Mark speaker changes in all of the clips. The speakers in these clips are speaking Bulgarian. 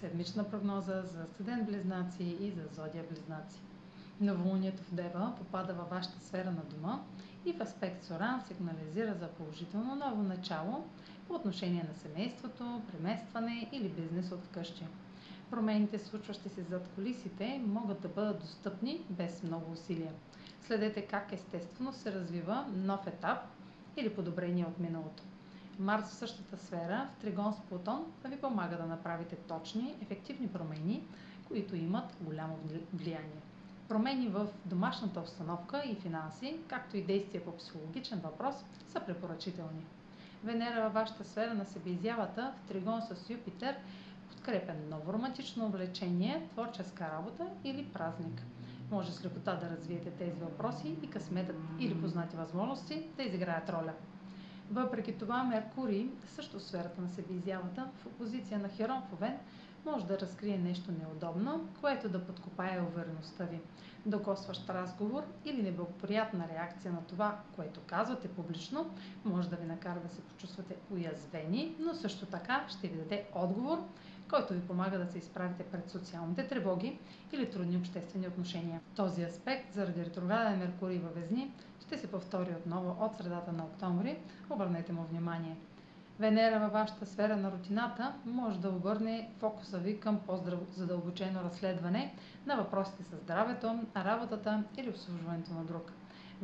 Speaker 1: Седмична прогноза за съден близнаци и за зодия близнаци. Новолунието в Дева попада във вашата сфера на дома и в аспект с Оран сигнализира за положително ново начало по отношение на семейството, преместване или бизнес от вкъщи. Промените, случващи се зад колисите, могат да бъдат достъпни без много усилия. Следете как естествено се развива нов етап или подобрение от миналото. Марс в същата сфера, в Тригон с Плутон, ви помага да направите точни, ефективни промени, които имат голямо влияние. Промени в домашната обстановка и финанси, както и действия по психологичен въпрос, са препоръчителни. Венера във вашата сфера на себеизявата в Тригон с Юпитер подкрепя ново романтично увлечение, творческа работа или празник. Може с лекота да развиете тези въпроси и късметът или познати възможности да изиграят роля. Въпреки това, Меркурий, също в сферата на себеизявата, в опозиция на Херон в може да разкрие нещо неудобно, което да подкопае увереността ви. Докосващ разговор или неблагоприятна реакция на това, което казвате публично, може да ви накара да се почувствате уязвени, но също така ще ви даде отговор, който ви помага да се изправите пред социалните тревоги или трудни обществени отношения. Този аспект, заради ретрограден Меркурий във Везни, ще се повтори отново от средата на октомври. Обърнете му внимание. Венера във вашата сфера на рутината може да обърне фокуса ви към по-задълбочено разследване на въпросите с здравето, работата или обслужването на друг.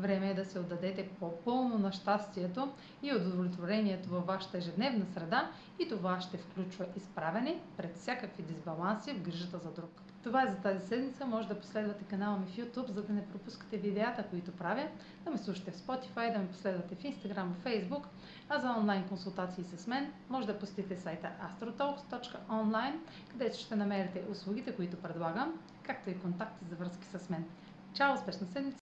Speaker 1: Време е да се отдадете по-пълно на щастието и удовлетворението във вашата ежедневна среда и това ще включва изправене пред всякакви дисбаланси в грижата за друг. Това е за тази седмица. Може да последвате канала ми в YouTube, за да не пропускате видеята, които правя, да ме слушате в Spotify, да ме последвате в Instagram, в Facebook, а за онлайн консултации с мен може да посетите сайта astrotalks.online, където ще намерите услугите, които предлагам, както и контакти за връзки с мен. Чао! Успешна седмица!